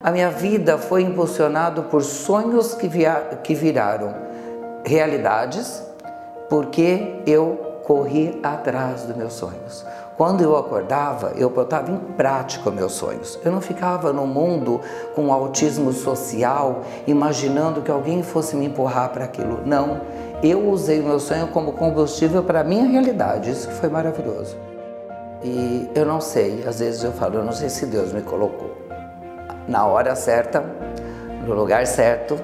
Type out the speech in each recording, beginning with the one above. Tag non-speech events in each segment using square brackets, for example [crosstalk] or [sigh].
A minha vida foi impulsionada por sonhos que, que viraram realidades, porque eu corri atrás dos meus sonhos. Quando eu acordava, eu botava em prática meus sonhos. Eu não ficava no mundo com autismo social, imaginando que alguém fosse me empurrar para aquilo. Não, eu usei o meu sonho como combustível para a minha realidade. Isso foi maravilhoso. E eu não sei, às vezes eu falo, eu não sei se Deus me colocou na hora certa, no lugar certo,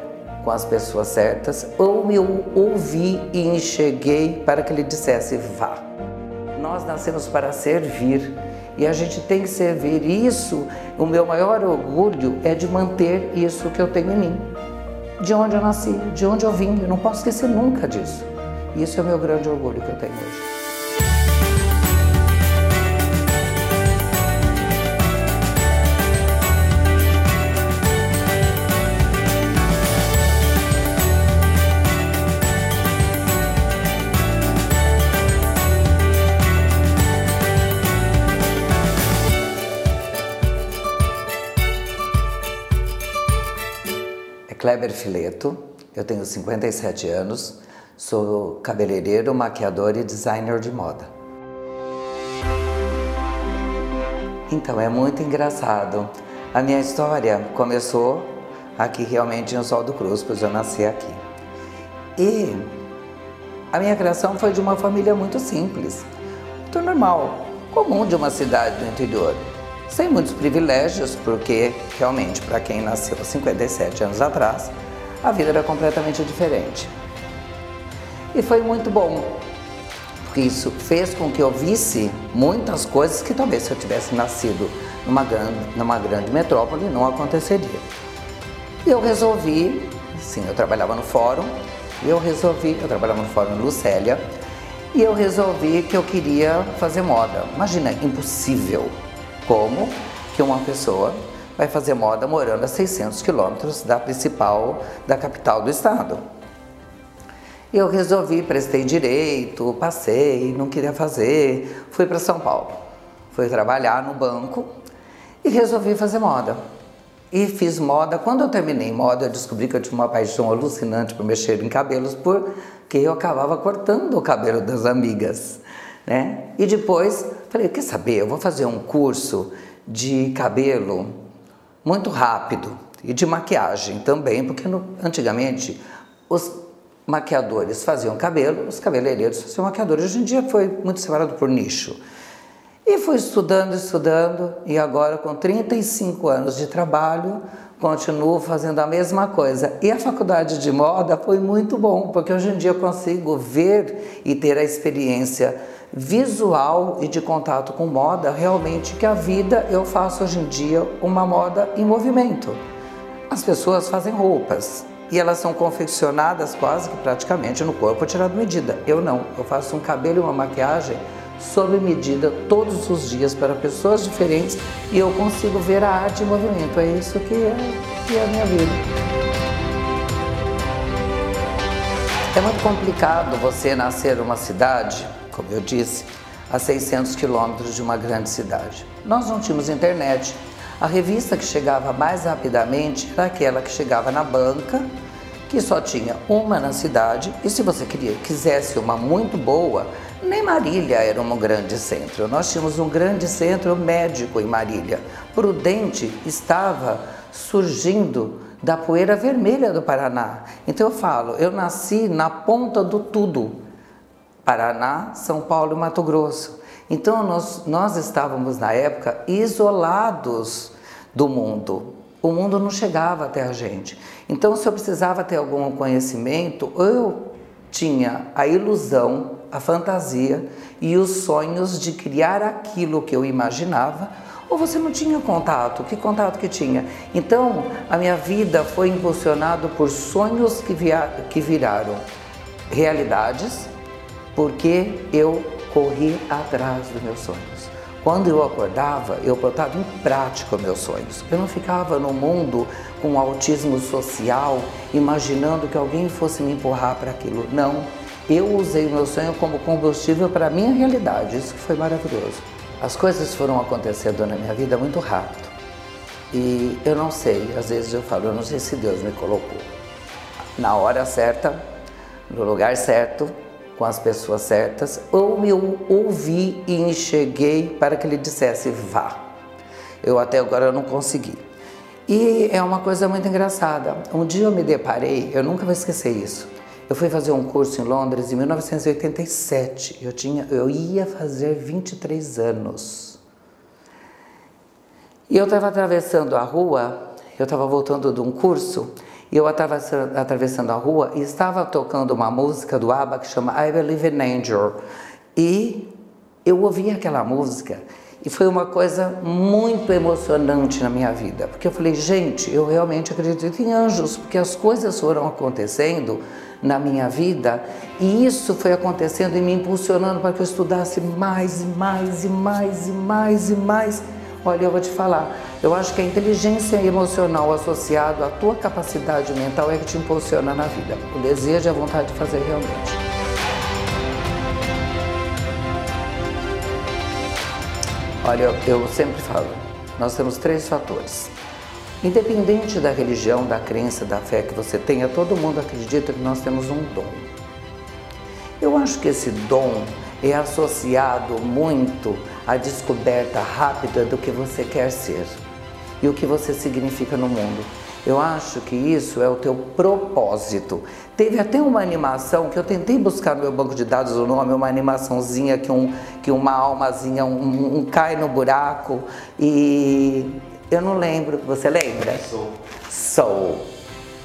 com as pessoas certas, ou eu ouvi e enxerguei para que ele dissesse vá. Nós nascemos para servir e a gente tem que servir. Isso, o meu maior orgulho é de manter isso que eu tenho em mim. De onde eu nasci, de onde eu vim, eu não posso esquecer nunca disso. Isso é o meu grande orgulho que eu tenho hoje. Kleber Fileto, eu tenho 57 anos, sou cabeleireiro, maquiador e designer de moda. Então é muito engraçado. A minha história começou aqui realmente em Sol do Cruz, pois eu nasci aqui. E a minha criação foi de uma família muito simples, muito normal, comum de uma cidade do interior sem muitos privilégios, porque realmente para quem nasceu há 57 anos atrás, a vida era completamente diferente. E foi muito bom, porque isso fez com que eu visse muitas coisas que talvez se eu tivesse nascido numa grande, numa grande metrópole não aconteceria. E eu resolvi, sim, eu trabalhava no fórum, e eu resolvi, eu trabalhava no fórum Lucélia, e eu resolvi que eu queria fazer moda. Imagina, impossível como que uma pessoa vai fazer moda morando a 600 quilômetros da principal, da capital do estado. Eu resolvi, prestei direito, passei, não queria fazer, fui para São Paulo. Fui trabalhar no banco e resolvi fazer moda. E fiz moda. Quando eu terminei moda, eu descobri que eu tinha uma paixão alucinante por mexer em cabelos, porque eu acabava cortando o cabelo das amigas. Né? E depois falei, quer saber, eu vou fazer um curso de cabelo muito rápido e de maquiagem também, porque no, antigamente os maquiadores faziam cabelo, os cabeleireiros faziam maquiadores. Hoje em dia foi muito separado por nicho. E fui estudando, estudando, e agora com 35 anos de trabalho, continuo fazendo a mesma coisa. E a faculdade de moda foi muito bom, porque hoje em dia eu consigo ver e ter a experiência visual e de contato com moda, realmente que a vida eu faço hoje em dia uma moda em movimento. As pessoas fazem roupas e elas são confeccionadas quase que praticamente no corpo tirado medida. Eu não, eu faço um cabelo e uma maquiagem sob medida todos os dias para pessoas diferentes e eu consigo ver a arte em movimento. É isso que é, que é a minha vida. É muito complicado você nascer numa cidade como eu disse, a 600 quilômetros de uma grande cidade. Nós não tínhamos internet. A revista que chegava mais rapidamente era aquela que chegava na banca, que só tinha uma na cidade, e se você queria, quisesse uma muito boa, nem Marília era um grande centro. Nós tínhamos um grande centro médico em Marília. Prudente estava surgindo da poeira vermelha do Paraná. Então eu falo, eu nasci na ponta do tudo. Paraná, São Paulo e Mato Grosso. Então nós, nós estávamos na época isolados do mundo. O mundo não chegava até a gente. Então, se eu precisava ter algum conhecimento, eu tinha a ilusão, a fantasia e os sonhos de criar aquilo que eu imaginava, ou você não tinha contato. Que contato que tinha? Então, a minha vida foi impulsionada por sonhos que, que viraram realidades porque eu corri atrás dos meus sonhos. Quando eu acordava, eu botava em prática meus sonhos. Eu não ficava no mundo com autismo social, imaginando que alguém fosse me empurrar para aquilo. Não, eu usei o meu sonho como combustível para a minha realidade. Isso foi maravilhoso. As coisas foram acontecendo na minha vida muito rápido. E eu não sei, às vezes eu falo, eu não sei se Deus me colocou na hora certa, no lugar certo, com as pessoas certas, ou eu ouvi e enxerguei para que ele dissesse vá. Eu até agora não consegui. E é uma coisa muito engraçada. Um dia eu me deparei, eu nunca vou esquecer isso. Eu fui fazer um curso em Londres em 1987. Eu tinha, eu ia fazer 23 anos. E eu estava atravessando a rua, eu estava voltando de um curso, e eu estava atravessando a rua e estava tocando uma música do ABBA que chama I Believe in Angel. E eu ouvi aquela música e foi uma coisa muito emocionante na minha vida, porque eu falei, gente, eu realmente acredito em anjos, porque as coisas foram acontecendo na minha vida e isso foi acontecendo e me impulsionando para que eu estudasse mais e mais e mais e mais e mais. Olha, eu vou te falar, eu acho que a inteligência emocional associada à tua capacidade mental é que te impulsiona na vida, o desejo e a vontade de fazer realmente. Olha, eu sempre falo, nós temos três fatores. Independente da religião, da crença, da fé que você tenha, todo mundo acredita que nós temos um dom. Eu acho que esse dom é associado muito à descoberta rápida do que você quer ser e o que você significa no mundo. Eu acho que isso é o teu propósito. Teve até uma animação que eu tentei buscar no meu banco de dados o nome, uma animaçãozinha que, um, que uma almazinha um, um cai no buraco e eu não lembro. Você lembra? Soul. Soul.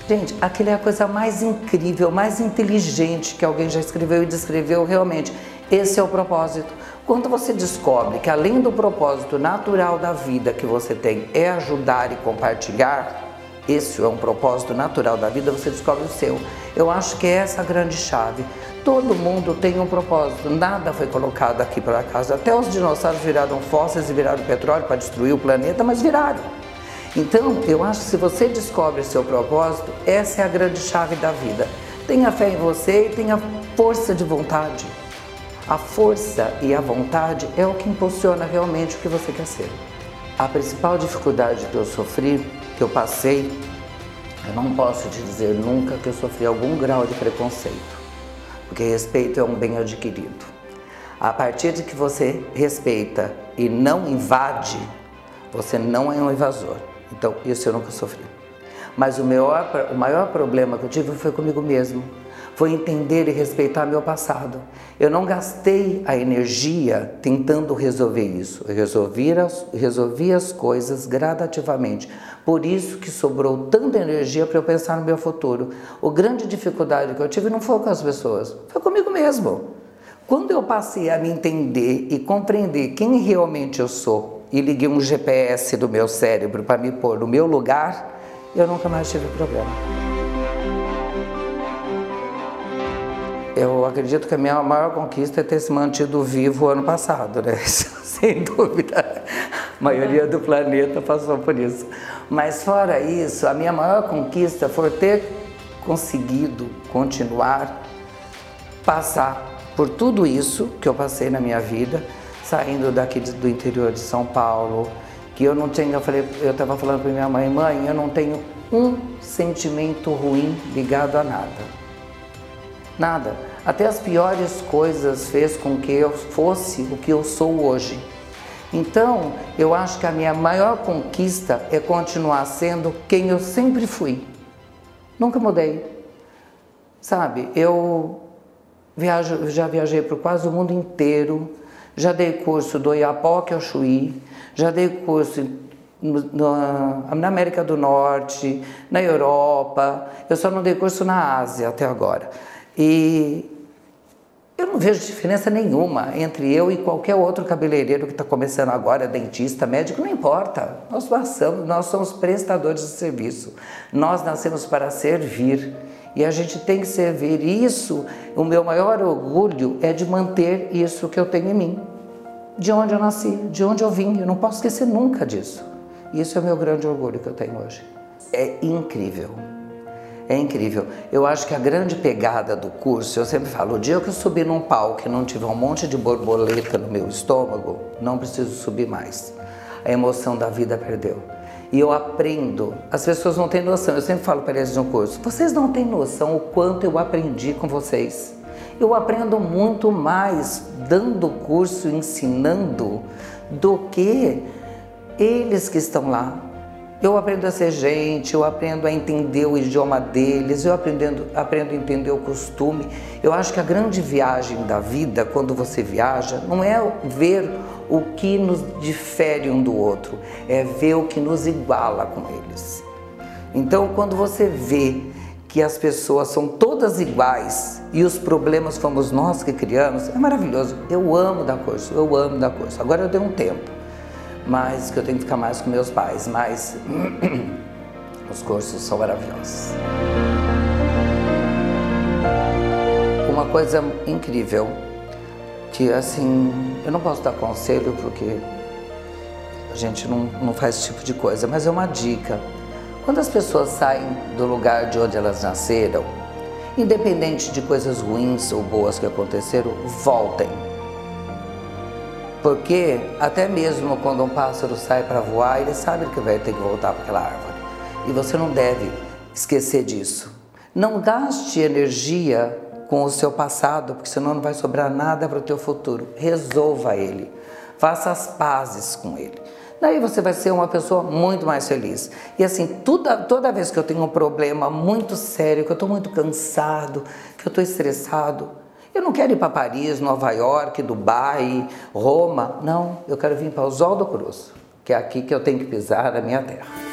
Gente, aquele é a coisa mais incrível, mais inteligente que alguém já escreveu e descreveu realmente. Esse é o propósito. Quando você descobre que além do propósito natural da vida que você tem é ajudar e compartilhar, esse é um propósito natural da vida, você descobre o seu. Eu acho que é essa a grande chave. Todo mundo tem um propósito, nada foi colocado aqui por acaso. Até os dinossauros viraram fósseis e viraram petróleo para destruir o planeta, mas viraram. Então, eu acho que se você descobre seu propósito, essa é a grande chave da vida. Tenha fé em você e tenha força de vontade. A força e a vontade é o que impulsiona realmente o que você quer ser. A principal dificuldade que eu sofri que eu passei, eu não posso te dizer nunca que eu sofri algum grau de preconceito, porque respeito é um bem adquirido. A partir de que você respeita e não invade, você não é um invasor. Então, isso eu nunca sofri. Mas o maior, o maior problema que eu tive foi comigo mesmo foi entender e respeitar meu passado. Eu não gastei a energia tentando resolver isso. Eu resolvi as, resolvi as coisas gradativamente. Por isso que sobrou tanta energia para eu pensar no meu futuro. A grande dificuldade que eu tive não foi com as pessoas, foi comigo mesmo. Quando eu passei a me entender e compreender quem realmente eu sou e liguei um GPS do meu cérebro para me pôr no meu lugar, eu nunca mais tive problema. Eu acredito que a minha maior conquista é ter se mantido vivo ano passado, né? [laughs] Sem dúvida. A maioria do planeta passou por isso. Mas fora isso, a minha maior conquista foi ter conseguido continuar passar por tudo isso que eu passei na minha vida, saindo daqui do interior de São Paulo, que eu não tinha, eu falei, eu estava falando para minha mãe, mãe, eu não tenho um sentimento ruim ligado a nada Nada. Até as piores coisas fez com que eu fosse o que eu sou hoje. Então, eu acho que a minha maior conquista é continuar sendo quem eu sempre fui. Nunca mudei. Sabe, eu viajo, já viajei por quase o mundo inteiro, já dei curso do Iapoque ao Chuí, já dei curso na, América do Norte, na Europa, eu só não dei curso na Ásia até agora. E eu não vejo diferença nenhuma entre eu e qualquer outro cabeleireiro que está começando agora, dentista, médico, não importa. Nós passamos, nós somos prestadores de serviço. Nós nascemos para servir e a gente tem que servir. Isso, o meu maior orgulho é de manter isso que eu tenho em mim. De onde eu nasci, de onde eu vim, eu não posso esquecer nunca disso. Isso é o meu grande orgulho que eu tenho hoje. É incrível. É incrível. Eu acho que a grande pegada do curso, eu sempre falo, o dia que eu subir num palco e não tiver um monte de borboleta no meu estômago, não preciso subir mais. A emoção da vida perdeu. e eu aprendo. As pessoas não têm noção. Eu sempre falo para eles no curso: vocês não têm noção o quanto eu aprendi com vocês. Eu aprendo muito mais dando curso, ensinando, do que eles que estão lá. Eu aprendo a ser gente, eu aprendo a entender o idioma deles, eu aprendendo, aprendo a entender o costume. Eu acho que a grande viagem da vida, quando você viaja, não é ver o que nos difere um do outro, é ver o que nos iguala com eles. Então, quando você vê que as pessoas são todas iguais e os problemas fomos nós que criamos, é maravilhoso. Eu amo dar curso, eu amo dar curso. Agora eu dei um tempo, mas que eu tenho que ficar mais com meus pais, mas [clears throat] os cursos são maravilhosos. Uma coisa incrível que assim, eu não posso dar conselho porque a gente não, não faz esse tipo de coisa, mas é uma dica. Quando as pessoas saem do lugar de onde elas nasceram, independente de coisas ruins ou boas que aconteceram, voltem. Porque até mesmo quando um pássaro sai para voar, ele sabe que vai ter que voltar para aquela árvore. E você não deve esquecer disso. Não gaste energia com o seu passado, porque senão não vai sobrar nada para o teu futuro. Resolva ele. Faça as pazes com ele. Daí você vai ser uma pessoa muito mais feliz. E assim, toda, toda vez que eu tenho um problema muito sério, que eu estou muito cansado, que eu estou estressado, eu não quero ir para Paris, Nova York, Dubai, Roma. Não, eu quero vir para Oswaldo Cruz, que é aqui que eu tenho que pisar na minha terra.